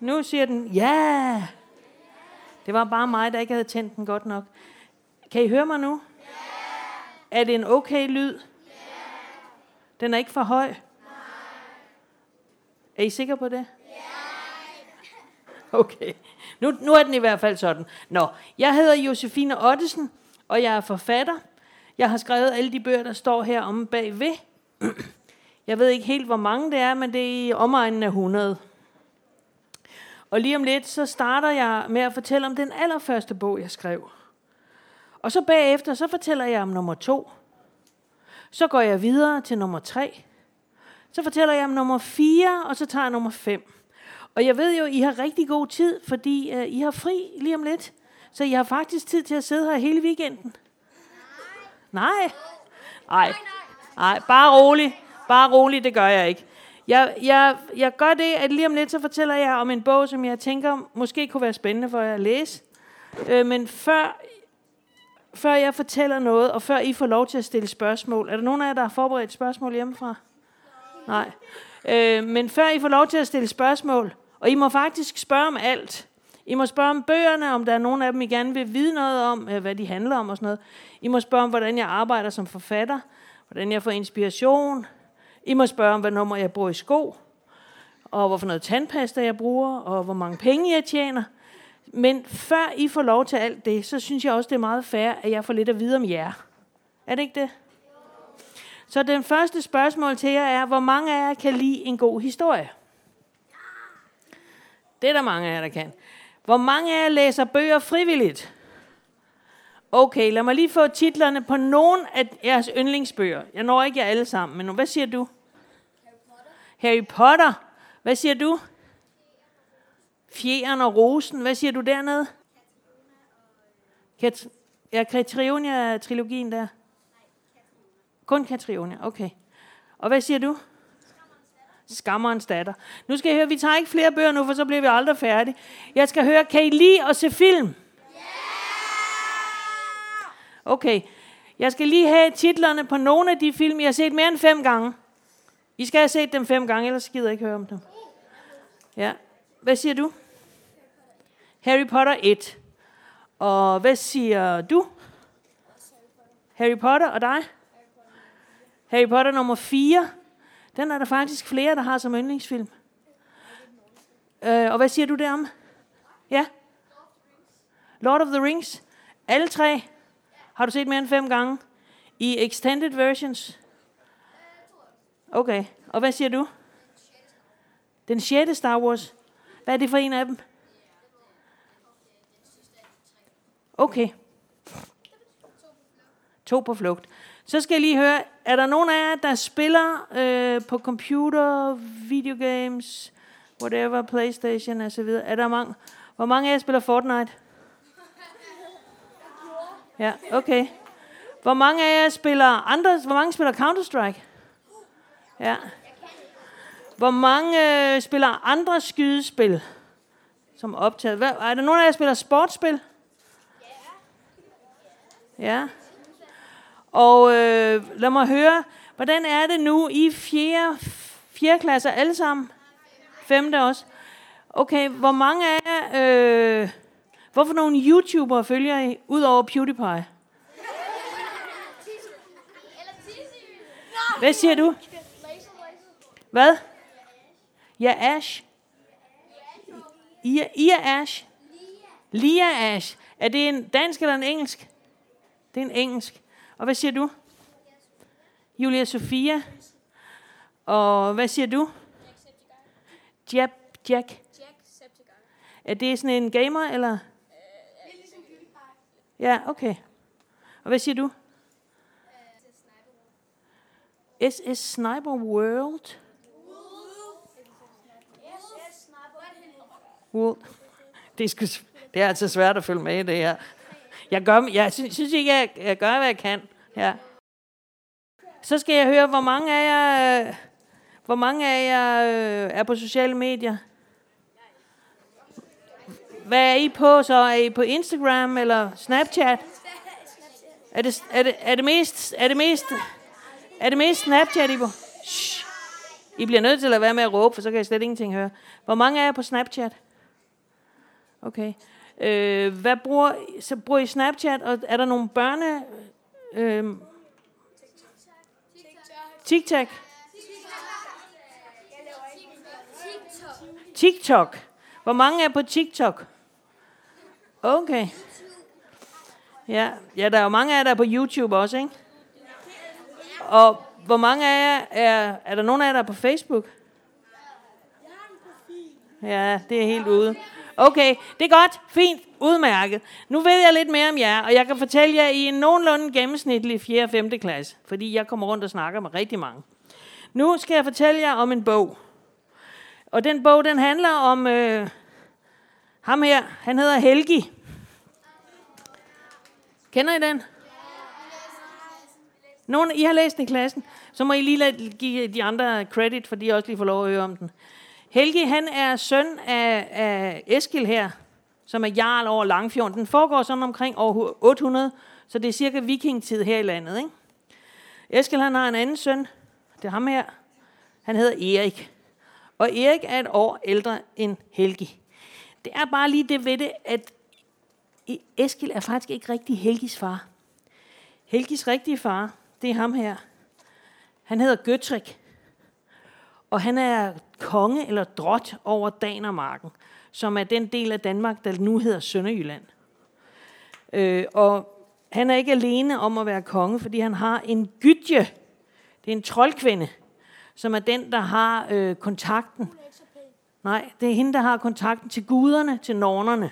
Nu siger den, ja. Det var bare mig, der ikke havde tændt den godt nok. Kan I høre mig nu? Er det en okay lyd? Den er ikke for høj? Er I sikre på det? Okay. Nu, nu er den i hvert fald sådan. Nå, jeg hedder Josefine Ottesen, og jeg er forfatter. Jeg har skrevet alle de bøger, der står her om bagved. Jeg ved ikke helt, hvor mange det er, men det er i omegnen af 100. Og lige om lidt, så starter jeg med at fortælle om den allerførste bog, jeg skrev. Og så bagefter, så fortæller jeg om nummer to. Så går jeg videre til nummer tre. Så fortæller jeg om nummer fire, og så tager jeg nummer fem. Og jeg ved jo, I har rigtig god tid, fordi uh, I har fri lige om lidt. Så I har faktisk tid til at sidde her hele weekenden. Nej. Nej. Nej, bare rolig. Bare rolig, det gør jeg ikke. Jeg, jeg, jeg gør det, at lige om lidt, så fortæller jeg om en bog, som jeg tænker måske kunne være spændende for jer at læse. Øh, men før, før jeg fortæller noget, og før I får lov til at stille spørgsmål. Er der nogen af jer, der har forberedt spørgsmål hjemmefra? Nej. Øh, men før I får lov til at stille spørgsmål, og I må faktisk spørge om alt. I må spørge om bøgerne, om der er nogen af dem, I gerne vil vide noget om, øh, hvad de handler om og sådan noget. I må spørge om, hvordan jeg arbejder som forfatter, hvordan jeg får inspiration. I må spørge om, hvad nummer jeg bruger i sko, og hvorfor noget tandpasta jeg bruger, og hvor mange penge jeg tjener. Men før I får lov til alt det, så synes jeg også, det er meget fair, at jeg får lidt at vide om jer. Er det ikke det? Så den første spørgsmål til jer er, hvor mange af jer kan lide en god historie? Det er der mange af jer, der kan. Hvor mange af jer læser bøger frivilligt? Okay, lad mig lige få titlerne på nogle af jeres yndlingsbøger. Jeg når ikke jer alle sammen, men hvad siger du? Harry Potter. Hvad siger du? Fjeren og Rosen. Hvad siger du dernede? Kat- ja, Katrionia-trilogien der. Kun Katrionia, okay. Og hvad siger du? Skammerens datter. Nu skal jeg høre, vi tager ikke flere bøger nu, for så bliver vi aldrig færdige. Jeg skal høre, kan I lide at se film? Okay. Jeg skal lige have titlerne på nogle af de film, jeg har set mere end fem gange. I skal have set dem fem gange, ellers gider jeg ikke høre om dem. Ja. Hvad siger du? Harry Potter 1. Og hvad siger du? Harry Potter og dig? Harry Potter nummer 4. Den er der faktisk flere, der har som yndlingsfilm. Øh, og hvad siger du derom? Ja? Lord of the Rings. Alle tre. Har du set mere end fem gange? I extended versions? Okay. Og hvad siger du? Den sjette Star Wars. Hvad er det for en af dem? Okay. To på flugt. Så skal jeg lige høre, er der nogen af jer, der spiller øh, på computer, videogames, whatever, Playstation osv.? Er der mange? Hvor mange af jer spiller Fortnite? Ja, okay. Hvor mange af jer spiller andre, hvor mange spiller Counter-Strike? Ja. Hvor mange øh, spiller andre skydespil? Som optaget. Hvad, er der nogen af jer, der spiller sportsspil? Ja. Og øh, lad mig høre, hvordan er det nu i fjerde, fjerde klasse alle sammen? Femte også. Okay, hvor mange af jer, øh, hvorfor nogle YouTubere følger I, ud over PewDiePie? Hvad siger du? Hvad? Ja, Ash. Ia, Ia Ash. Lia Ash. Er det en dansk eller en engelsk? Det er en engelsk. Og hvad siger du? Julia Sofia. Og hvad siger du? Jack. Jack. Er det sådan en gamer, eller? Ja, okay. Og hvad siger du? SS Sniper World. Wool. Det er, det er altså svært at følge med i det her. Jeg, gør, jeg synes, synes ikke, jeg, jeg gør, hvad jeg kan. Ja. Så skal jeg høre, hvor mange af jer, øh, hvor mange af jer øh, er på sociale medier? Hvad er I på så? Er I på Instagram eller Snapchat? Er det, er det, er det mest, er det mest, er det mest Snapchat, I på? Shh. I bliver nødt til at være med at råbe, for så kan jeg slet ingenting høre. Hvor mange er på Snapchat? Okay. Øh, hvad bruger, så bruger I Snapchat, og er der nogle børne... Øh, TikTok. TikTok. Hvor mange er på TikTok? Okay. Ja, ja der er jo mange af jer, der er på YouTube også, ikke? Og hvor mange af jer er... Er der nogen af jer, der er på Facebook? Ja, det er helt ude. Okay, det er godt. Fint. Udmærket. Nu ved jeg lidt mere om jer, og jeg kan fortælle jer i en nogenlunde gennemsnitlig 4. og 5. klasse, fordi jeg kommer rundt og snakker med rigtig mange. Nu skal jeg fortælle jer om en bog. Og den bog, den handler om øh, ham her. Han hedder Helgi. Kender I den? Nogle, I har læst den i klassen. Så må I lige give de andre credit, for de også lige får lov at høre om den. Helgi, han er søn af, af Eskil her, som er jarl over Langfjorden. Den foregår sådan omkring år 800, så det er cirka vikingtid her i landet. Ikke? Eskil han har en anden søn, det er ham her. Han hedder Erik. Og Erik er et år ældre end Helgi. Det er bare lige det ved det, at e- Eskil er faktisk ikke rigtig Helgis far. Helgis rigtige far, det er ham her. Han hedder Gøtrik. Og han er konge eller drot over Danermarken, som er den del af Danmark, der nu hedder Sønderjylland. Øh, og han er ikke alene om at være konge, fordi han har en gytje. Det er en troldkvinde, som er den, der har øh, kontakten. Nej, det er hende, der har kontakten til guderne, til nornerne.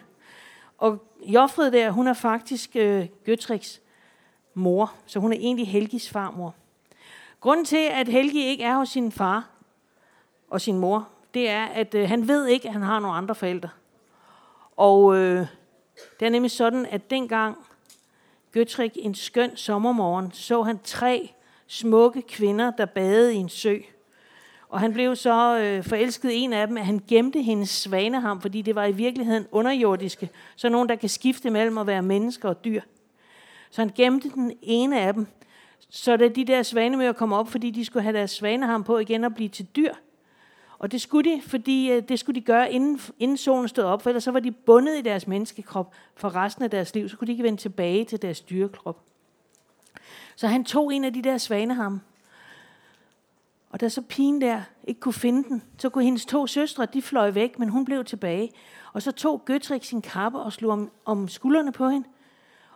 Og Joffred der, hun er faktisk øh, Gøtriks mor, så hun er egentlig Helgis farmor. Grunden til, at Helgi ikke er hos sin far og sin mor, det er, at øh, han ved ikke, at han har nogle andre forældre. Og øh, det er nemlig sådan, at dengang Gøtrik en skøn sommermorgen så han tre smukke kvinder, der badede i en sø. Og han blev så øh, forelsket en af dem, at han gemte hendes svaneham, fordi det var i virkeligheden underjordiske. Så nogen, der kan skifte mellem at være mennesker og dyr. Så han gemte den ene af dem, så da de der svanemøer kom op, fordi de skulle have deres svaneham på igen og blive til dyr. Og det skulle de, fordi øh, det skulle de gøre, inden, inden solen stod op, for ellers så var de bundet i deres menneskekrop for resten af deres liv. Så kunne de ikke vende tilbage til deres dyrekrop. Så han tog en af de der svaneham, og da så pigen der ikke kunne finde den, så kunne hendes to søstre, de fløj væk, men hun blev tilbage. Og så tog Gøtrik sin kappe og slog om, om skuldrene på hende.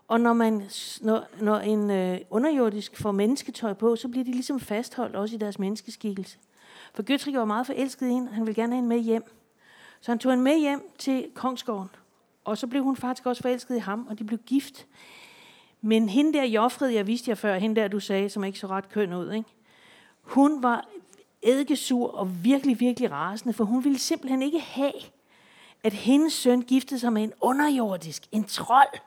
Og når, man, når, når en øh, underjordisk får mennesketøj på, så bliver de ligesom fastholdt også i deres menneskeskikkelse. For Gøtrik var meget forelsket i hende, han ville gerne have hende med hjem. Så han tog hende med hjem til Kongsgården. Og så blev hun faktisk også forelsket i ham, og de blev gift. Men hende der Joffred, jeg viste jer før, hende der du sagde, som ikke så ret køn ud, ikke? Hun var eddikesur og virkelig, virkelig rasende, for hun ville simpelthen ikke have, at hendes søn giftede sig med en underjordisk, en trold.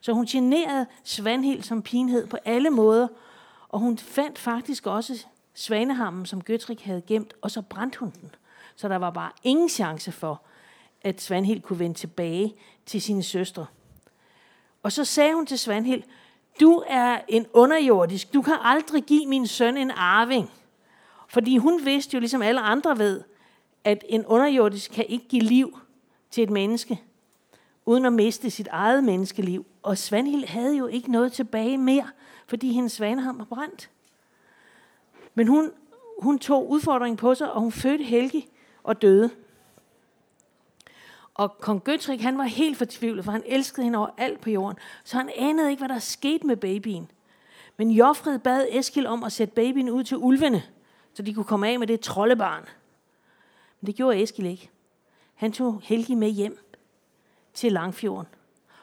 Så hun generede Svanhild som pinhed på alle måder, og hun fandt faktisk også svanehammen, som Gøtrik havde gemt, og så brændte hun den. Så der var bare ingen chance for, at Svanhild kunne vende tilbage til sine søstre. Og så sagde hun til Svanhild, du er en underjordisk. Du kan aldrig give min søn en arving. Fordi hun vidste jo, ligesom alle andre ved, at en underjordisk kan ikke give liv til et menneske, uden at miste sit eget menneskeliv. Og Svanhild havde jo ikke noget tilbage mere, fordi hendes svaneham var brændt. Men hun, hun tog udfordringen på sig, og hun fødte Helgi og døde. Og kong Gøtrik, han var helt fortvivlet, for han elskede hende over alt på jorden. Så han anede ikke, hvad der skete med babyen. Men Jofred bad Eskil om at sætte babyen ud til ulvene, så de kunne komme af med det troldebarn. Men det gjorde Eskil ikke. Han tog Helgi med hjem til Langfjorden.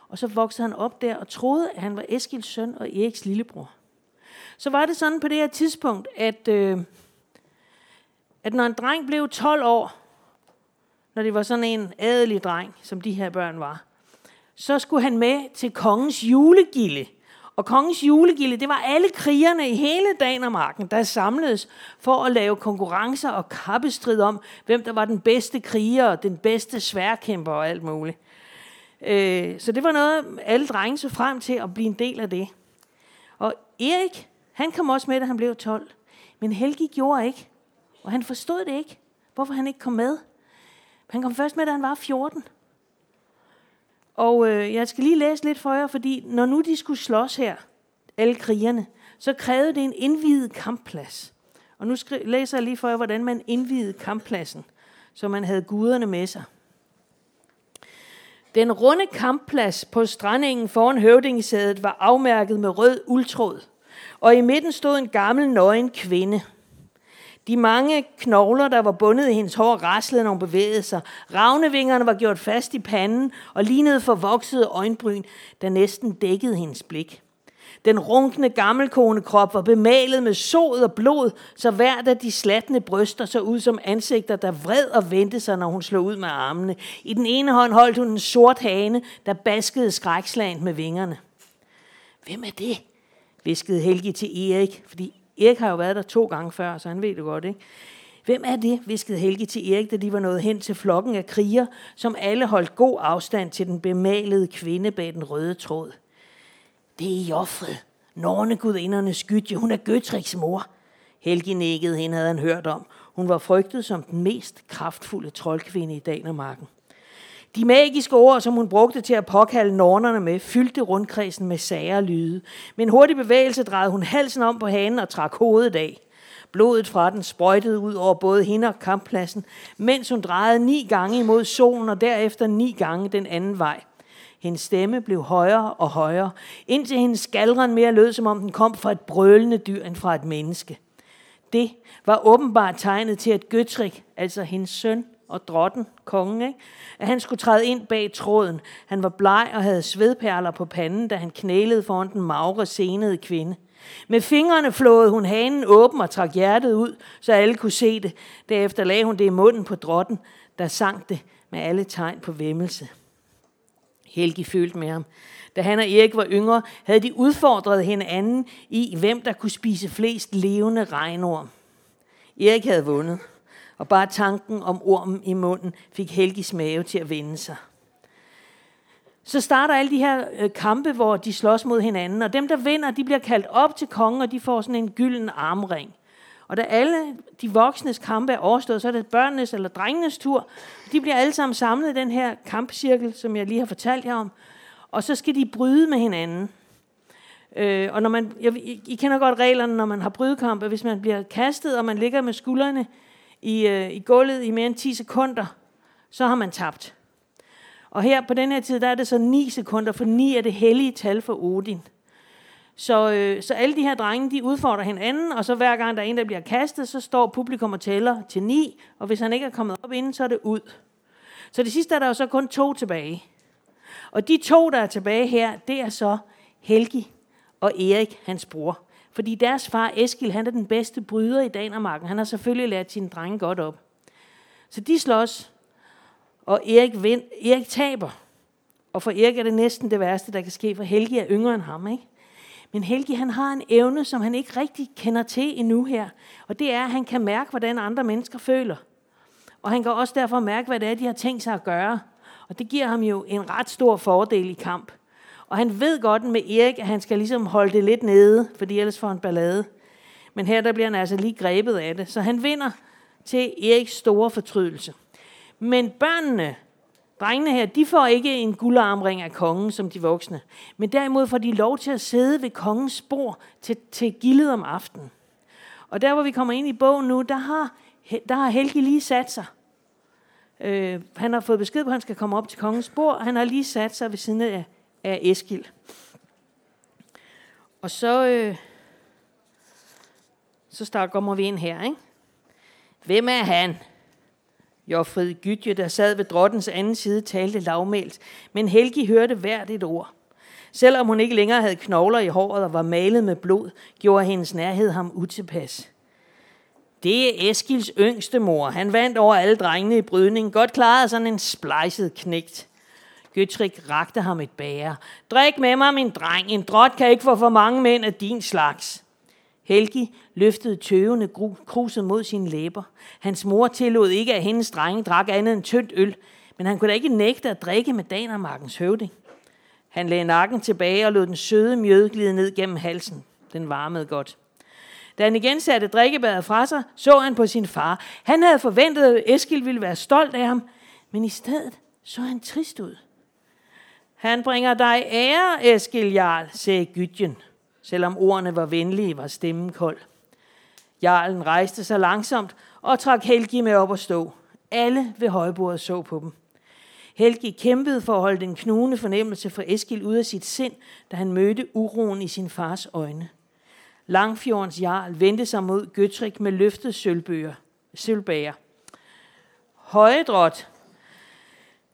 Og så voksede han op der og troede, at han var Eskils søn og Eriks lillebror. Så var det sådan på det her tidspunkt, at, øh, at når en dreng blev 12 år, når det var sådan en adelig dreng, som de her børn var, så skulle han med til kongens julegilde. Og kongens julegilde, det var alle krigerne i hele Danemarken, der samledes for at lave konkurrencer og kappestrid om, hvem der var den bedste kriger, den bedste sværkæmper og alt muligt. Øh, så det var noget, alle drenge så frem til at blive en del af det. Og Erik, han kom også med, da han blev 12. Men Helgi gjorde ikke. Og han forstod det ikke, hvorfor han ikke kom med. Han kom først med, da han var 14. Og øh, jeg skal lige læse lidt for jer, fordi når nu de skulle slås her, alle krigerne, så krævede det en indvidet kampplads. Og nu læser jeg lige for jer, hvordan man indvidede kamppladsen, så man havde guderne med sig. Den runde kampplads på strandingen foran høvdingesædet var afmærket med rød uldtråd, og i midten stod en gammel nøgen kvinde. De mange knogler, der var bundet i hendes hår, raslede, når hun bevægede sig. Ravnevingerne var gjort fast i panden og lignede forvoksede øjenbryn, der næsten dækkede hendes blik. Den runkne gammelkone krop var bemalet med sod og blod, så hvert af de slatne bryster så ud som ansigter, der vred og vendte sig, når hun slog ud med armene. I den ene hånd holdt hun en sort hane, der baskede skrækslagent med vingerne. Hvem er det? Viskede Helgi til Erik, fordi Erik har jo været der to gange før, så han ved det godt, ikke? Hvem er det, viskede Helge til Erik, da de var nået hen til flokken af kriger, som alle holdt god afstand til den bemalede kvinde bag den røde tråd. Det er Joffred, nornegudindernes skytje. Hun er Gøtriks mor. Helgi nikkede, hende havde han hørt om. Hun var frygtet som den mest kraftfulde troldkvinde i Danemarken. De magiske ord, som hun brugte til at påkalde nornerne med, fyldte rundkredsen med sager og lyde. Med en hurtig bevægelse drejede hun halsen om på hanen og trak hovedet af. Blodet fra den sprøjtede ud over både hende og kamppladsen, mens hun drejede ni gange imod solen og derefter ni gange den anden vej. Hendes stemme blev højere og højere, indtil hendes skaldren mere lød, som om den kom fra et brølende dyr end fra et menneske. Det var åbenbart tegnet til, at Gøtrik, altså hendes søn og drotten, kongen, ikke? at han skulle træde ind bag tråden. Han var bleg og havde svedperler på panden, da han knælede foran den magre, senede kvinde. Med fingrene flåede hun hanen åben og trak hjertet ud, så alle kunne se det. Derefter lagde hun det i munden på drotten, der sang det med alle tegn på vemmelse. Helgi følte med ham. Da han og Erik var yngre, havde de udfordret hinanden i, hvem der kunne spise flest levende regnorm. Erik havde vundet, og bare tanken om ormen i munden fik Helgis mave til at vende sig. Så starter alle de her øh, kampe, hvor de slås mod hinanden, og dem, der vinder, de bliver kaldt op til kongen, og de får sådan en gylden armring. Og da alle de voksnes kampe er overstået, så er det børnenes eller drengenes tur. De bliver alle sammen samlet i den her kampcirkel, som jeg lige har fortalt jer om. Og så skal de bryde med hinanden. Øh, og når man, jeg, I kender godt reglerne, når man har brydekampe. Hvis man bliver kastet, og man ligger med skuldrene i, øh, i gulvet i mere end 10 sekunder, så har man tabt. Og her på den her tid, der er det så 9 sekunder, for 9 er det hellige tal for Odin. Så, øh, så alle de her drenge, de udfordrer hinanden, og så hver gang der er en, der bliver kastet, så står publikum og tæller til 9, og hvis han ikke er kommet op inden, så er det ud. Så det sidste er der jo så kun to tilbage. Og de to, der er tilbage her, det er så Helgi og Erik, hans bror. Fordi deres far Eskil, han er den bedste bryder i Danermarken. Han har selvfølgelig lært sine drenge godt op. Så de slås, og Erik, vind, Erik taber. Og for Erik er det næsten det værste, der kan ske, for Helgi er yngre end ham. Ikke? Men Helgi, han har en evne, som han ikke rigtig kender til endnu her. Og det er, at han kan mærke, hvordan andre mennesker føler. Og han kan også derfor mærke, hvad det er, de har tænkt sig at gøre. Og det giver ham jo en ret stor fordel i kamp. Og han ved godt med Erik, at han skal ligesom holde det lidt nede, fordi ellers får han ballade. Men her der bliver han altså lige grebet af det. Så han vinder til Eriks store fortrydelse. Men børnene, Drengene her, de får ikke en guldarmring af kongen som de voksne, men derimod får de lov til at sidde ved kongens bord til, til gildet om aftenen. Og der, hvor vi kommer ind i bogen nu, der har, der har Helge lige sat sig. Øh, han har fået besked på, at han skal komme op til kongens bord. Han har lige sat sig ved siden af, af Eskil. Og så, øh, så starter, kommer vi ind her. Ikke? Hvem er han? Jofrid Gytje, der sad ved drottens anden side, talte lavmælt, men Helgi hørte hvert et ord. Selvom hun ikke længere havde knogler i håret og var malet med blod, gjorde hendes nærhed ham utilpas. Det er Eskils yngste mor. Han vandt over alle drengene i brydning. Godt klarede sådan en splejset knægt. Gøtrik rakte ham et bære. Drik med mig, min dreng. En drot kan ikke få for mange mænd af din slags. Helgi løftede tøvende kruset mod sine læber. Hans mor tillod ikke, at hendes drenge drak andet end tyndt øl, men han kunne da ikke nægte at drikke med Danermarkens høvding. Han lagde nakken tilbage og lod den søde mjød glide ned gennem halsen. Den varmede godt. Da han igen satte drikkebadet fra sig, så han på sin far. Han havde forventet, at Eskil ville være stolt af ham, men i stedet så han trist ud. Han bringer dig ære, Eskil Jarl, sagde Gydjen. Selvom ordene var venlige, var stemmen kold. Jarlen rejste sig langsomt og trak Helgi med op og stå. Alle ved højbordet så på dem. Helgi kæmpede for at holde den knugende fornemmelse for Eskil ud af sit sind, da han mødte uroen i sin fars øjne. Langfjordens jarl vendte sig mod Gøtrik med løftet sølvbøger, sølvbager. Højedrot,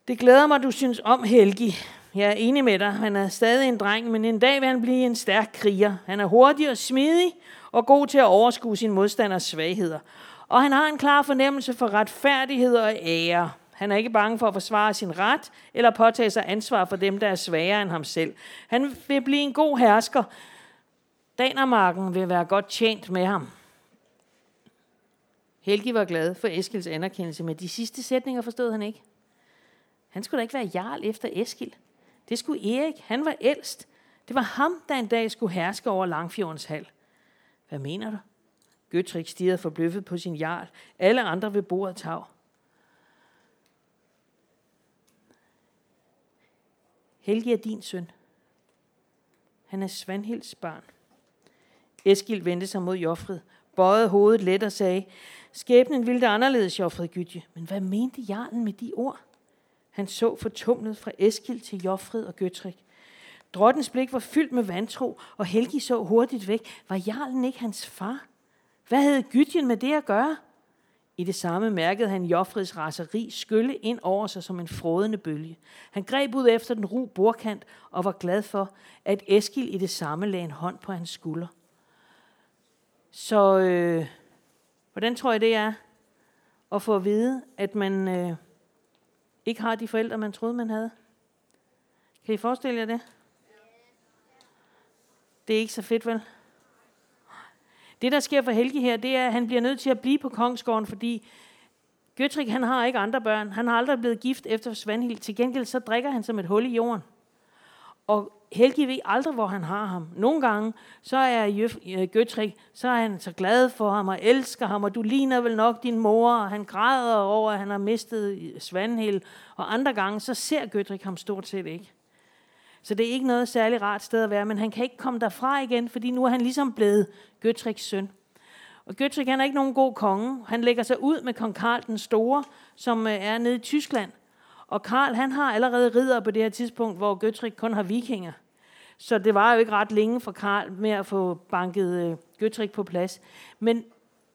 det glæder mig, du synes om Helgi. Jeg er enig med dig. Han er stadig en dreng, men en dag vil han blive en stærk kriger. Han er hurtig og smidig og god til at overskue sin modstanders svagheder. Og han har en klar fornemmelse for retfærdighed og ære. Han er ikke bange for at forsvare sin ret eller påtage sig ansvar for dem, der er svagere end ham selv. Han vil blive en god hersker. Danermarken vil være godt tjent med ham. Helgi var glad for Eskils anerkendelse, men de sidste sætninger forstod han ikke. Han skulle da ikke være jarl efter Eskil. Det skulle Erik. Han var ældst. Det var ham, der en dag skulle herske over Langfjordens hal. Hvad mener du? Gøtrik stirrede forbløffet på sin jarl. Alle andre ved bordet tag. Helgi er din søn. Han er Svanhilds barn. Eskil vendte sig mod Joffred, bøjede hovedet let og sagde, skæbnen ville det anderledes, Joffred Gytje. Men hvad mente jarlen med de ord? Han så fortumlet fra Eskil til Joffrid og Gøtrik. Drottens blik var fyldt med vantro, og Helgi så hurtigt væk. Var jarlen ikke hans far? Hvad havde Gytjen med det at gøre? I det samme mærkede han Joffrids raseri skylle ind over sig som en frådende bølge. Han greb ud efter den ru bordkant og var glad for, at Eskil i det samme lagde en hånd på hans skulder. Så øh, hvordan tror jeg det er at få at vide, at man øh, ikke har de forældre, man troede, man havde? Kan I forestille jer det? Det er ikke så fedt, vel? Det, der sker for Helge her, det er, at han bliver nødt til at blive på Kongsgården, fordi Gøtrik, han har ikke andre børn. Han har aldrig blevet gift efter Svanhild. Til gengæld så drikker han som et hul i jorden. Og Helgi ved aldrig, hvor han har ham. Nogle gange, så er øh, Gøtrik, så er han så glad for ham og elsker ham, og du ligner vel nok din mor, og han græder over, at han har mistet øh, Svanhild. Og andre gange, så ser Gøtrik ham stort set ikke. Så det er ikke noget særligt rart sted at være, men han kan ikke komme derfra igen, fordi nu er han ligesom blevet Gøtriks søn. Og Gøtrik han er ikke nogen god konge. Han lægger sig ud med kong Karl den Store, som øh, er nede i Tyskland. Og Karl han har allerede ridder på det her tidspunkt, hvor Gøtrik kun har vikinger. Så det var jo ikke ret længe for Karl med at få banket øh, Gøtrik på plads. Men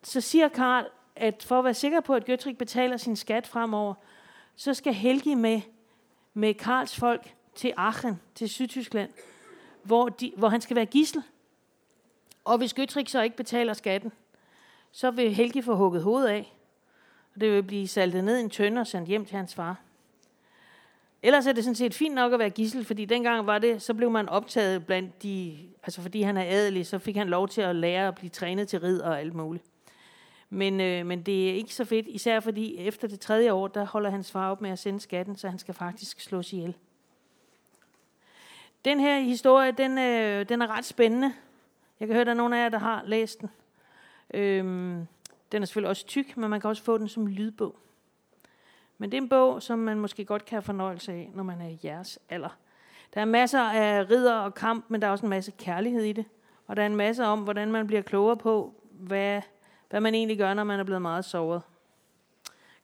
så siger Karl, at for at være sikker på, at Gøtrik betaler sin skat fremover, så skal Helgi med, med Karls folk til Aachen, til Sydtyskland, hvor, de, hvor han skal være gissel. Og hvis Gøtrik så ikke betaler skatten, så vil Helgi få hugget hovedet af. Og det vil blive saltet ned i en tønde og sendt hjem til hans far. Ellers er det sådan set fint nok at være gissel, fordi dengang var det, så blev man optaget blandt de, altså fordi han er adelig, så fik han lov til at lære at blive trænet til rid og alt muligt. Men, øh, men det er ikke så fedt, især fordi efter det tredje år, der holder hans far op med at sende skatten, så han skal faktisk slås ihjel. Den her historie, den, øh, den er ret spændende. Jeg kan høre, at der er nogen af jer, der har læst den. Øhm, den er selvfølgelig også tyk, men man kan også få den som lydbog. Men det er en bog, som man måske godt kan have fornøjelse af, når man er i jeres alder. Der er masser af ridder og kamp, men der er også en masse kærlighed i det. Og der er en masse om, hvordan man bliver klogere på, hvad, hvad man egentlig gør, når man er blevet meget såret.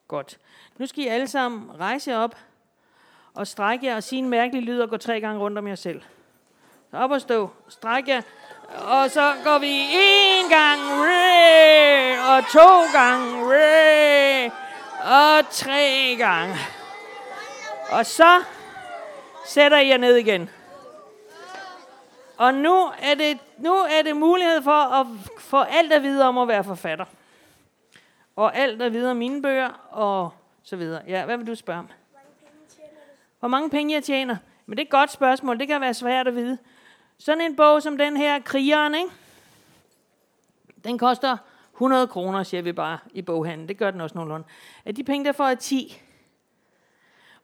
Godt. Nu skal I alle sammen rejse op og strække jer og sige en mærkelig lyd og gå tre gange rundt om jer selv. Så op og stå. Stræk jer. Og så går vi en gang, og to gange, og tre gange. Og så sætter jeg ned igen. Og nu er det, nu er det mulighed for at få alt at vide om at være forfatter. Og alt at vide om mine bøger, og så videre. Ja, hvad vil du spørge om? Hvor mange penge jeg tjener? Men det er et godt spørgsmål. Det kan være svært at vide. Sådan en bog som den her, Krigeren, ikke? Den koster 100 kroner, siger vi bare i boghandlen. Det gør den også nogenlunde. At de penge, der får er 10.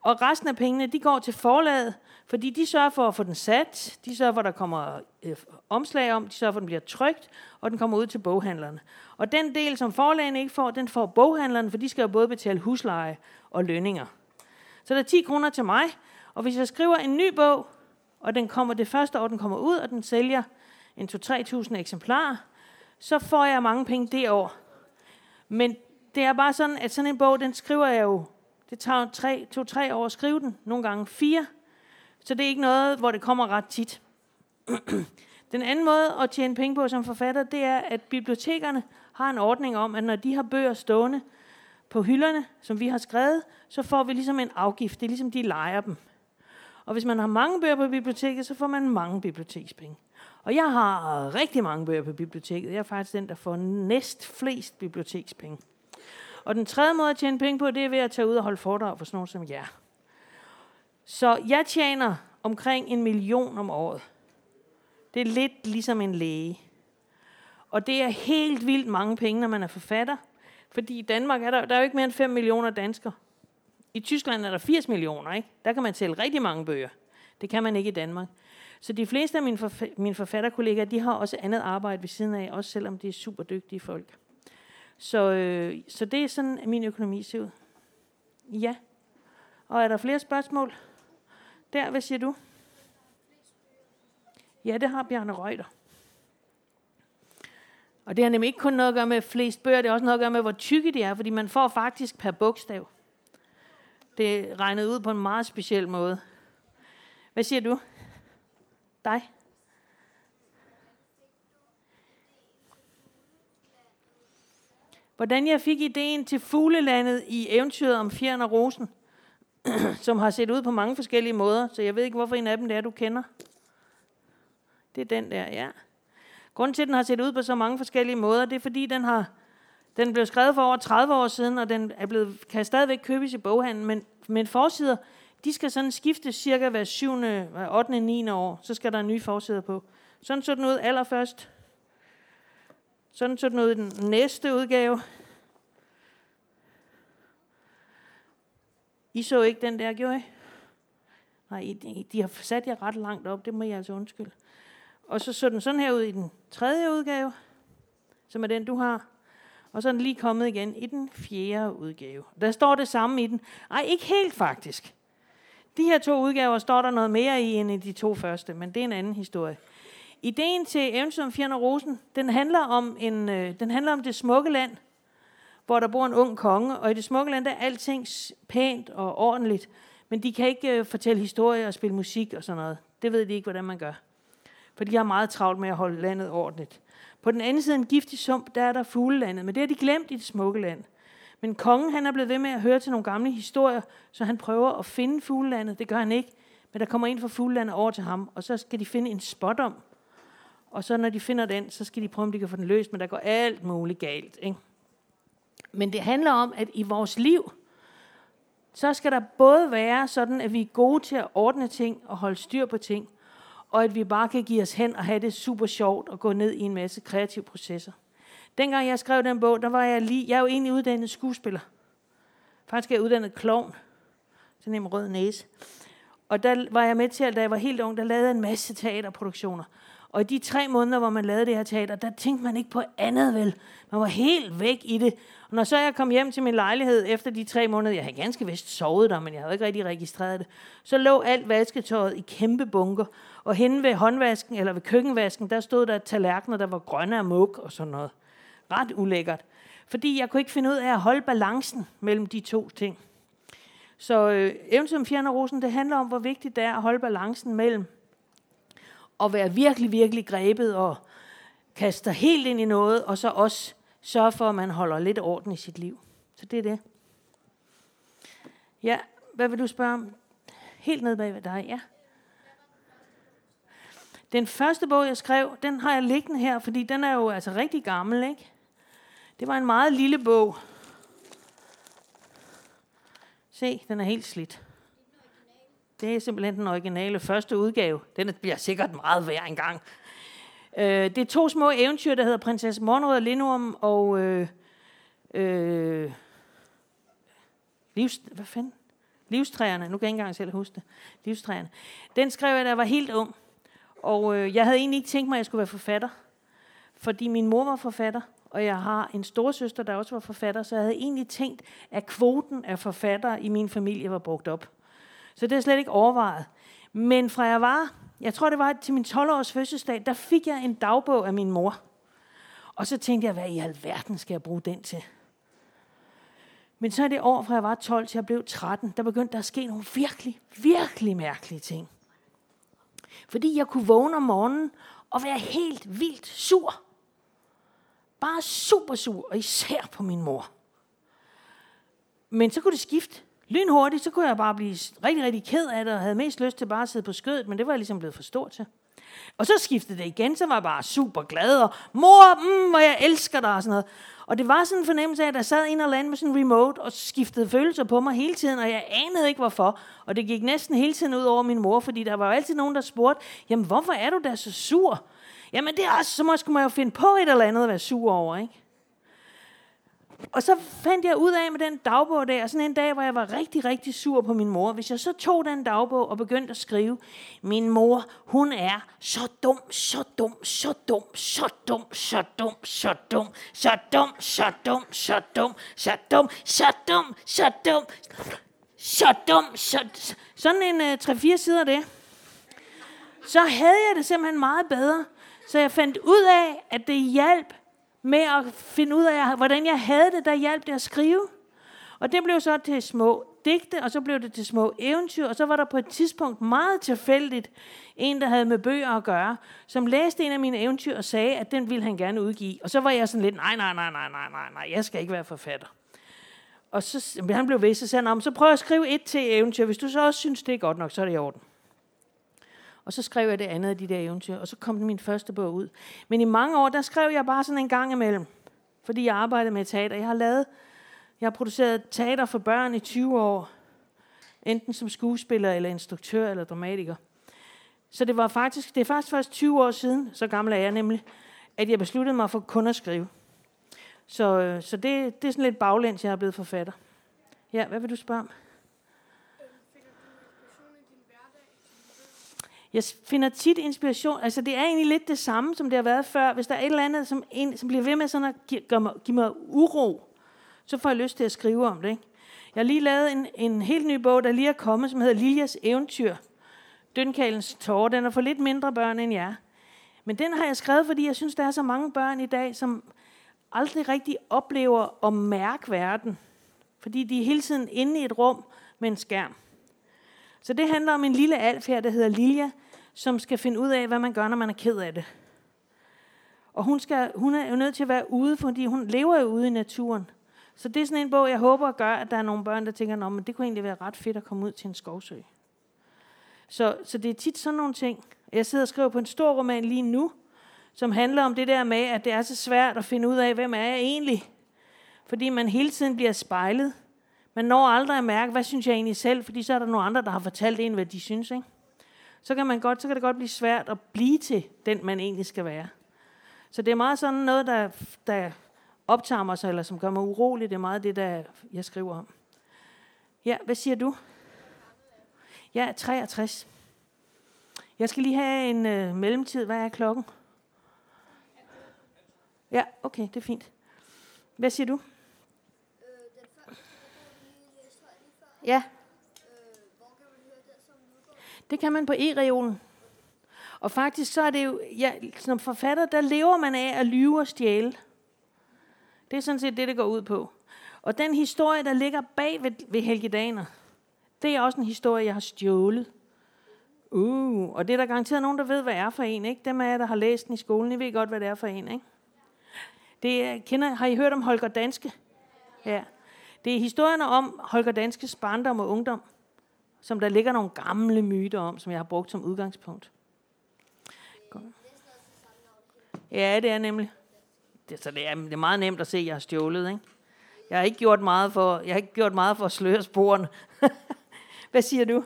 Og resten af pengene, de går til forlaget, fordi de sørger for at få den sat, de sørger for, at der kommer øh, omslag om, de sørger for, at den bliver trygt, og den kommer ud til boghandlerne. Og den del, som forlagene ikke får, den får boghandlerne, for de skal jo både betale husleje og lønninger. Så der er 10 kroner til mig, Og hvis jeg skriver en ny bog, og den kommer det første år, den kommer ud, og den sælger en 2-3.000 eksemplarer, så får jeg mange penge det år. Men det er bare sådan, at sådan en bog, den skriver jeg jo, det tager to-tre år at skrive den, nogle gange fire. Så det er ikke noget, hvor det kommer ret tit. Den anden måde at tjene penge på som forfatter, det er, at bibliotekerne har en ordning om, at når de har bøger stående på hylderne, som vi har skrevet, så får vi ligesom en afgift. Det er ligesom, de leger dem. Og hvis man har mange bøger på biblioteket, så får man mange bibliotekspenge. Og jeg har øh, rigtig mange bøger på biblioteket. Jeg er faktisk den, der får næst flest bibliotekspenge. Og den tredje måde at tjene penge på, det er ved at tage ud og holde foredrag for sådan nogen som jer. Så jeg tjener omkring en million om året. Det er lidt ligesom en læge. Og det er helt vildt mange penge, når man er forfatter. Fordi i Danmark er der, der er jo ikke mere end 5 millioner danskere. I Tyskland er der 80 millioner, ikke? Der kan man sælge rigtig mange bøger. Det kan man ikke i Danmark. Så de fleste af mine, forf- mine forfatterkollegaer, de har også andet arbejde ved siden af, også selvom de er super dygtige folk. Så, øh, så det er sådan, at min økonomi ser ud. Ja. Og er der flere spørgsmål? Der, hvad siger du? Ja, det har Bjarne Reuter. Og det har nemlig ikke kun noget at gøre med flest bøger, det har også noget at gøre med, hvor tykke de er, fordi man får faktisk per bogstav. Det er regnet ud på en meget speciel måde. Hvad siger du? Dig? Hvordan jeg fik ideen til Fuglelandet i eventyret om Fjern og Rosen, som har set ud på mange forskellige måder, så jeg ved ikke, hvorfor en af dem det er, du kender. Det er den der, ja. Grunden til, at den har set ud på så mange forskellige måder, det er, fordi den har den blev skrevet for over 30 år siden, og den er blevet, kan stadigvæk købes i boghandlen, men, men forsider, de skal sådan skifte cirka hver 7., 8., 9. år, så skal der en ny forsider på. Sådan så den ud allerførst. Sådan så den ud i den næste udgave. I så ikke den der, gjorde I? Nej, de har sat jer ret langt op, det må jeg altså undskylde. Og så så den sådan her ud i den tredje udgave, som er den, du har. Og så er den lige kommet igen i den fjerde udgave. Der står det samme i den. Ej, ikke helt faktisk. De her to udgaver står der noget mere i end i de to første, men det er en anden historie. Ideen til Eventyr om Fjern og Rosen, den handler, om en, øh, den handler om det smukke land, hvor der bor en ung konge, og i det smukke land der er alting pænt og ordentligt, men de kan ikke øh, fortælle historier og spille musik og sådan noget. Det ved de ikke, hvordan man gør. For de har meget travlt med at holde landet ordentligt. På den anden side en giftig sump, der er der fuglelandet, men det har de glemt i det smukke land. Men kongen han er blevet ved med at høre til nogle gamle historier, så han prøver at finde fuglelandet. Det gør han ikke, men der kommer en fra fuglelandet over til ham, og så skal de finde en spot om. Og så når de finder den, så skal de prøve, om de kan få den løst, men der går alt muligt galt. Ikke? Men det handler om, at i vores liv, så skal der både være sådan, at vi er gode til at ordne ting og holde styr på ting, og at vi bare kan give os hen og have det super sjovt og gå ned i en masse kreative processer. Dengang jeg skrev den bog, der var jeg lige, jeg er jo egentlig uddannet skuespiller. Faktisk er jeg uddannet klovn. Sådan en rød næse. Og der var jeg med til, at da jeg var helt ung, der lavede jeg en masse teaterproduktioner. Og i de tre måneder, hvor man lavede det her teater, der tænkte man ikke på andet vel. Man var helt væk i det. Og når så jeg kom hjem til min lejlighed efter de tre måneder, jeg havde ganske vist sovet der, men jeg havde ikke rigtig registreret det, så lå alt vasketøjet i kæmpe bunker. Og henne ved håndvasken, eller ved køkkenvasken, der stod der tallerkener, der var grønne af mug og sådan noget. Ret ulækkert. Fordi jeg kunne ikke finde ud af at holde balancen mellem de to ting. Så øh, eventyr om Fjern Rosen, det handler om, hvor vigtigt det er at holde balancen mellem at være virkelig, virkelig grebet og kaste helt ind i noget, og så også sørge for, at man holder lidt orden i sit liv. Så det er det. Ja, hvad vil du spørge om? Helt ned bag ved dig, ja. Den første bog, jeg skrev, den har jeg liggende her, fordi den er jo altså rigtig gammel, ikke? Det var en meget lille bog. Se, den er helt slidt. Det er simpelthen den originale første udgave. Den bliver sikkert meget værd engang. Øh, det er to små eventyr, der hedder Prinsesse Monrød og Lindorm og øh, øh, livs, hvad fanden? Livstræerne. Nu kan jeg ikke engang selv huske det. Livstræerne. Den skrev jeg, da jeg var helt ung. Og øh, jeg havde egentlig ikke tænkt mig, at jeg skulle være forfatter. Fordi min mor var forfatter, og jeg har en storsøster, der også var forfatter, så jeg havde egentlig tænkt, at kvoten af forfattere i min familie var brugt op. Så det er slet ikke overvejet. Men fra jeg var, jeg tror det var til min 12-års fødselsdag, der fik jeg en dagbog af min mor. Og så tænkte jeg, hvad i alverden skal jeg bruge den til? Men så er det år, fra jeg var 12 til jeg blev 13, der begyndte der at ske nogle virkelig, virkelig mærkelige ting. Fordi jeg kunne vågne om morgenen og være helt vildt sur. Bare super sur, og især på min mor. Men så kunne det skifte lynhurtigt, så kunne jeg bare blive rigtig, rigtig ked af det, og havde mest lyst til bare at sidde på skødet, men det var jeg ligesom blevet for stor til. Og så skiftede det igen, så var jeg bare super glad, og mor, mm, hvor jeg elsker dig, og sådan noget. Og det var sådan en fornemmelse af, at der sad en eller anden med sådan en remote, og skiftede følelser på mig hele tiden, og jeg anede ikke hvorfor. Og det gik næsten hele tiden ud over min mor, fordi der var jo altid nogen, der spurgte, jamen hvorfor er du da så sur? Jamen det er også, så måske man jo finde på et eller andet at være sur over, ikke? Og så fandt jeg ud af med den dagbog der, sådan en dag, hvor jeg var rigtig, rigtig sur på min mor. Hvis jeg så tog den dagbog og begyndte at skrive, min mor, hun er så dum, så dum, så dum, så dum, så dum, så dum, så dum, så dum, så dum, så dum, så dum, så dum, så dum, så sådan en 3-4 sider det. Så havde jeg det simpelthen meget bedre. Så jeg fandt ud af, at det hjalp med at finde ud af, hvordan jeg havde det, der hjalp det at skrive. Og det blev så til små digte, og så blev det til små eventyr, og så var der på et tidspunkt meget tilfældigt en, der havde med bøger at gøre, som læste en af mine eventyr og sagde, at den ville han gerne udgive. Og så var jeg sådan lidt, nej, nej, nej, nej, nej, nej, nej, jeg skal ikke være forfatter. Og så, han blev ved, så sagde han, så prøv at skrive et til eventyr. Hvis du så også synes, det er godt nok, så er det i orden. Og så skrev jeg det andet af de der eventyr, og så kom min første bog ud. Men i mange år, der skrev jeg bare sådan en gang imellem, fordi jeg arbejdede med teater. Jeg har lavet, jeg har produceret teater for børn i 20 år, enten som skuespiller, eller instruktør, eller dramatiker. Så det var faktisk, det er faktisk først 20 år siden, så gammel er jeg nemlig, at jeg besluttede mig for kun at skrive. Så, øh, så det, det er sådan lidt baglæns, jeg er blevet forfatter. Ja, hvad vil du spørge om? Jeg finder tit inspiration, altså det er egentlig lidt det samme, som det har været før. Hvis der er et eller andet, som, en, som bliver ved med sådan at give, give, mig, give mig uro, så får jeg lyst til at skrive om det. Ikke? Jeg har lige lavet en, en helt ny bog, der lige er kommet, som hedder Liljas Eventyr. Dønkalens tårer. Den er for lidt mindre børn end jer. Men den har jeg skrevet, fordi jeg synes, der er så mange børn i dag, som aldrig rigtig oplever at mærke verden. Fordi de er hele tiden inde i et rum med en skærm. Så det handler om en lille alf her, der hedder Lilja, som skal finde ud af, hvad man gør, når man er ked af det. Og hun, skal, hun er jo nødt til at være ude, fordi hun lever jo ude i naturen. Så det er sådan en bog, jeg håber gør, at der er nogle børn, der tænker, at det kunne egentlig være ret fedt at komme ud til en skovsø. Så, så det er tit sådan nogle ting. Jeg sidder og skriver på en stor roman lige nu, som handler om det der med, at det er så svært at finde ud af, hvem er jeg egentlig? Fordi man hele tiden bliver spejlet. Man når aldrig at mærke, hvad synes jeg egentlig selv, fordi så er der nogle andre, der har fortalt en, hvad de synes. Ikke? Så, kan man godt, så kan det godt blive svært at blive til den, man egentlig skal være. Så det er meget sådan noget, der, der optager mig, eller som gør mig urolig. Det er meget det, der jeg skriver om. Ja, hvad siger du? Jeg er 63. Jeg skal lige have en øh, mellemtid. Hvad er klokken? Ja, okay, det er fint. Hvad siger du? Ja. Det kan man på e-reolen. Og faktisk så er det jo, ja, som forfatter, der lever man af at lyve og stjæle. Det er sådan set det, det går ud på. Og den historie, der ligger bag ved, ved Helge Daner, det er også en historie, jeg har stjålet. Uh, og det er der garanteret nogen, der ved, hvad det er for en. Ikke? Dem af jer, der har læst den i skolen, I ved godt, hvad det er for en. Ikke? Det er, kender, har I hørt om Holger Danske? Ja. Det er historierne om Holger Danskes barndom og ungdom, som der ligger nogle gamle myter om, som jeg har brugt som udgangspunkt. Ja, det er nemlig. Det, så det er, det er meget nemt at se, at jeg har stjålet. Ikke? Jeg har ikke gjort meget for, jeg har ikke gjort meget for at sløre sporene. Hvad siger du?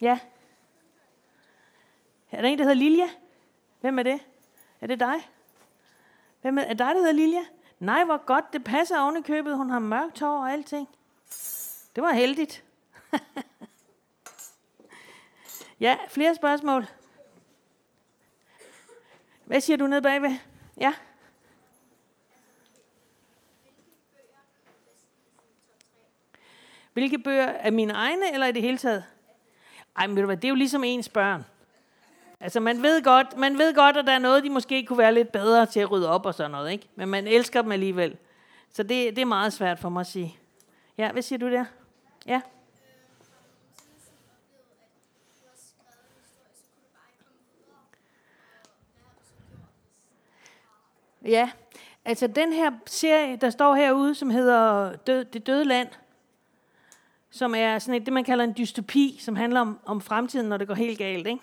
Ja. Er der en, der hedder Lilja? Hvem er det? Er det dig? Hvem er, er dig, der hedder Lilja? Nej, hvor godt, det passer oven i købet. Hun har mørkt hår og alting. Det var heldigt. ja, flere spørgsmål. Hvad siger du nede bagved? Ja? Hvilke bøger? Er mine egne, eller i det hele taget? Ej, men ved du hvad, det er jo ligesom ens børn. Altså, man ved, godt, man ved godt, at der er noget, de måske kunne være lidt bedre til at rydde op og sådan noget, ikke? Men man elsker dem alligevel. Så det, det er meget svært for mig at sige. Ja, hvad siger du der? Ja. Ja, altså den her serie, der står herude, som hedder Død, Det Døde Land, som er sådan et, det, man kalder en dystopi, som handler om, om fremtiden, når det går helt galt. Ikke?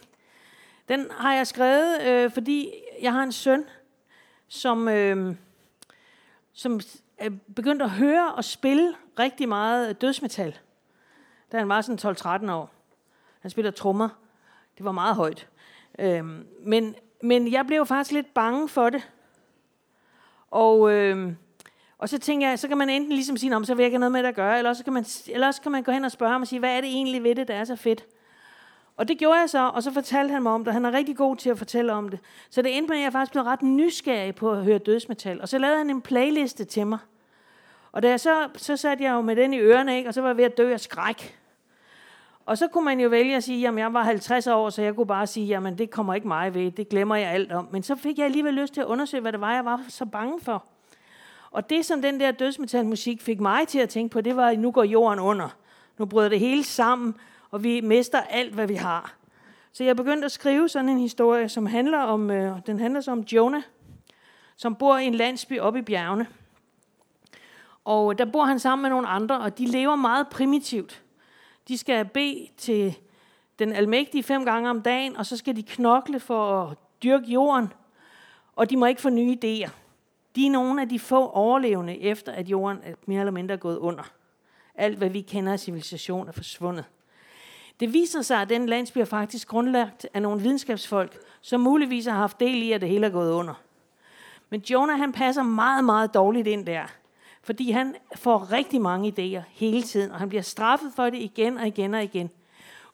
Den har jeg skrevet, øh, fordi jeg har en søn, som, øh, som er begyndt at høre og spille rigtig meget dødsmetal, da han var sådan 12-13 år. Han spiller trommer. Det var meget højt. Øh, men, men jeg blev faktisk lidt bange for det. Og, øh, og så tænker jeg, så kan man enten ligesom sige, så vil jeg ikke have noget med det at gøre, eller også kan man, eller også kan man gå hen og spørge ham og sige, hvad er det egentlig ved det, der er så fedt? Og det gjorde jeg så, og så fortalte han mig om det. Han er rigtig god til at fortælle om det. Så det endte med, at jeg faktisk blev ret nysgerrig på at høre dødsmetal. Og så lavede han en playliste til mig. Og da jeg så, så satte jeg jo med den i ørerne, ikke? og så var jeg ved at dø af skræk. Og så kunne man jo vælge at sige, at jeg var 50 år, så jeg kunne bare sige, at det kommer ikke mig ved, det glemmer jeg alt om. Men så fik jeg alligevel lyst til at undersøge, hvad det var, jeg var så bange for. Og det, som den der dødsmetalmusik fik mig til at tænke på, det var, at nu går jorden under. Nu bryder det hele sammen, og vi mister alt, hvad vi har. Så jeg begyndte at skrive sådan en historie, som handler om, øh, den handler så om Jonah, som bor i en landsby oppe i bjergene. Og øh, der bor han sammen med nogle andre, og de lever meget primitivt. De skal bede til den almægtige fem gange om dagen, og så skal de knokle for at dyrke jorden, og de må ikke få nye idéer. De er nogle af de få overlevende, efter at jorden er mere eller mindre gået under. Alt, hvad vi kender af civilisation, er forsvundet. Det viser sig, at den landsby er faktisk grundlagt af nogle videnskabsfolk, som muligvis har haft del i, at det hele er gået under. Men Jonah han passer meget, meget dårligt ind der. Fordi han får rigtig mange idéer hele tiden, og han bliver straffet for det igen og igen og igen.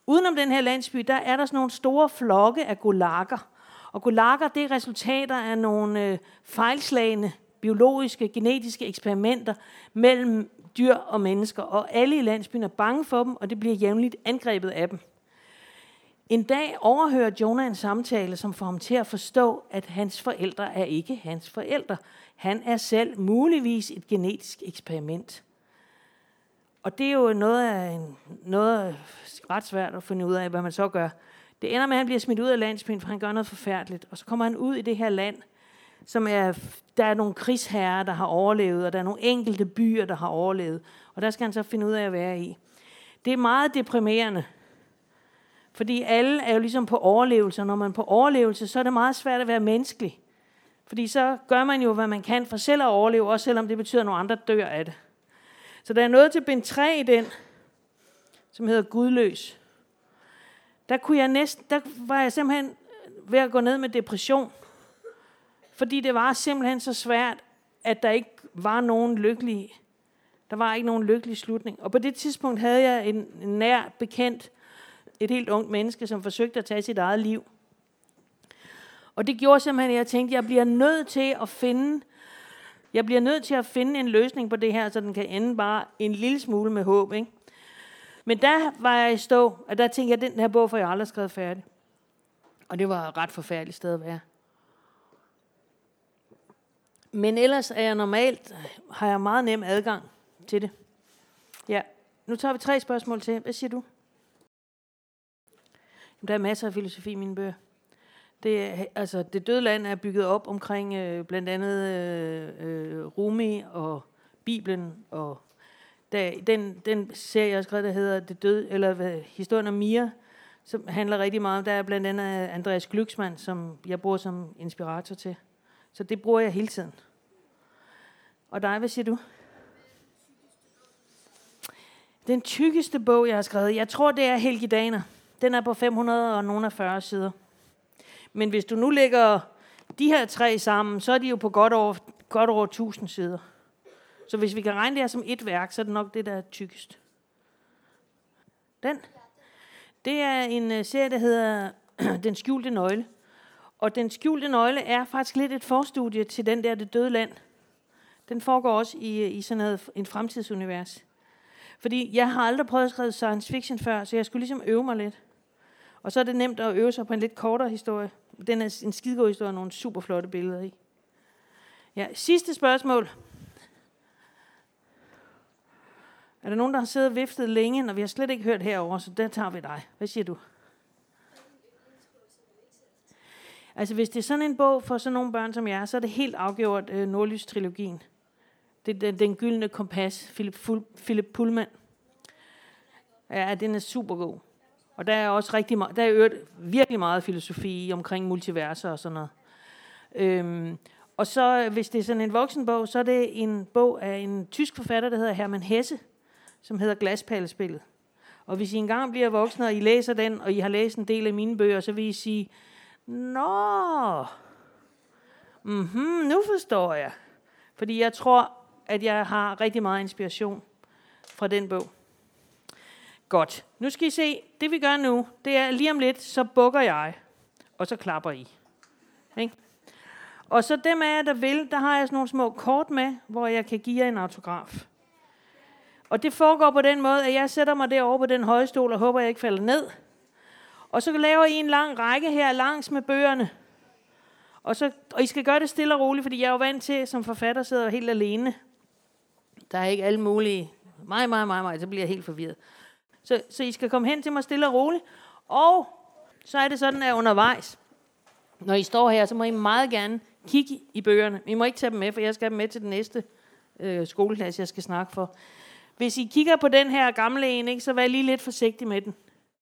Udenom den her landsby, der er der sådan nogle store flokke af gulakker. Og gulakker, det er resultater af nogle øh, fejlslagende biologiske, genetiske eksperimenter mellem dyr og mennesker. Og alle i landsbyen er bange for dem, og det bliver jævnligt angrebet af dem. En dag overhører Jonah en samtale, som får ham til at forstå, at hans forældre er ikke hans forældre. Han er selv muligvis et genetisk eksperiment. Og det er jo noget, af en, noget ret svært at finde ud af, hvad man så gør. Det ender med, at han bliver smidt ud af landsbyen, for han gør noget forfærdeligt. Og så kommer han ud i det her land, som er, der er nogle krigsherrer, der har overlevet, og der er nogle enkelte byer, der har overlevet. Og der skal han så finde ud af at være i. Det er meget deprimerende, fordi alle er jo ligesom på overlevelse, og når man er på overlevelse, så er det meget svært at være menneskelig. Fordi så gør man jo, hvad man kan for selv at overleve, også selvom det betyder, at nogle andre dør af det. Så der er noget til bind 3 i den, som hedder Gudløs. Der, kunne jeg næsten, der var jeg simpelthen ved at gå ned med depression. Fordi det var simpelthen så svært, at der ikke var nogen lykkelig, der var ikke nogen lykkelig slutning. Og på det tidspunkt havde jeg en, en nær bekendt, et helt ungt menneske, som forsøgte at tage sit eget liv. Og det gjorde simpelthen, at jeg tænkte, at jeg bliver nødt til at finde jeg bliver nødt til at finde en løsning på det her, så den kan ende bare en lille smule med håb. Ikke? Men der var jeg i stå, og der tænkte jeg, at den her bog får jeg aldrig skrevet færdig. Og det var et ret forfærdeligt sted at være. Men ellers er jeg normalt, har jeg meget nem adgang til det. Ja, nu tager vi tre spørgsmål til. Hvad siger du? Der er masser af filosofi i mine bøger. Det, altså, det døde land er bygget op omkring øh, blandt andet øh, øh, Rumi og Bibelen og der, den, den serie, jeg har skrevet, der hedder det døde, eller hvad, historien om Mia, som handler rigtig meget om, der er blandt andet Andreas Glücksmann, som jeg bruger som inspirator til. Så det bruger jeg hele tiden. Og dig, hvad siger du? Den tykkeste bog, jeg har skrevet, jeg tror, det er Helge Daner. Den er på 500 og nogle af 40 sider. Men hvis du nu lægger de her tre sammen, så er de jo på godt over, godt over 1000 sider. Så hvis vi kan regne det her som et værk, så er det nok det, der er tykkest. Den. Det er en øh, serie, der hedder Den skjulte nøgle. Og Den skjulte nøgle er faktisk lidt et forstudie til den der Det døde land. Den foregår også i, i sådan noget, en fremtidsunivers. Fordi jeg har aldrig prøvet at skrive science fiction før, så jeg skulle ligesom øve mig lidt. Og så er det nemt at øve sig på en lidt kortere historie. Den er en skidegod historie og nogle super flotte billeder i. Ja, sidste spørgsmål. Er der nogen, der har siddet og viftet længe, når vi har slet ikke hørt herover, så der tager vi dig. Hvad siger du? Altså hvis det er sådan en bog for sådan nogle børn som jeg, så er det helt afgjort øh, Nordlys-trilogien. Det er den, den gyldne kompas, Philip, Ful, Philip Pullman. Ja, den er super god. Og der er også rigtig meget, der er virkelig meget filosofi omkring multiverser og sådan noget. Øhm, og så, øh, hvis det er sådan en voksenbog, så er det en bog af en tysk forfatter, der hedder Hermann Hesse, som hedder Glaspalespillet. Og hvis I engang bliver voksne, og I læser den, og I har læst en del af mine bøger, så vil I sige, Nå, mm-hmm, nu forstår jeg. Fordi jeg tror, at jeg har rigtig meget inspiration fra den bog. Godt. Nu skal I se, det vi gør nu, det er lige om lidt, så bukker jeg, og så klapper I. Ikke? Og så dem af jer, der vil, der har jeg sådan nogle små kort med, hvor jeg kan give jer en autograf. Og det foregår på den måde, at jeg sætter mig derovre på den høje stol og håber, at jeg ikke falder ned. Og så laver I en lang række her langs med bøgerne. Og, så, og I skal gøre det stille og roligt, fordi jeg er jo vant til, som forfatter sidder helt alene. Der er ikke alle mulige. Mig, mig, mig, mig, så bliver jeg helt forvirret. Så, så I skal komme hen til mig stille og roligt. Og så er det sådan, at undervejs, når I står her, så må I meget gerne kigge i bøgerne. I må ikke tage dem med, for jeg skal have dem med til den næste øh, skoleklasse, jeg skal snakke for. Hvis I kigger på den her gamle en, ikke, så vær lige lidt forsigtig med den.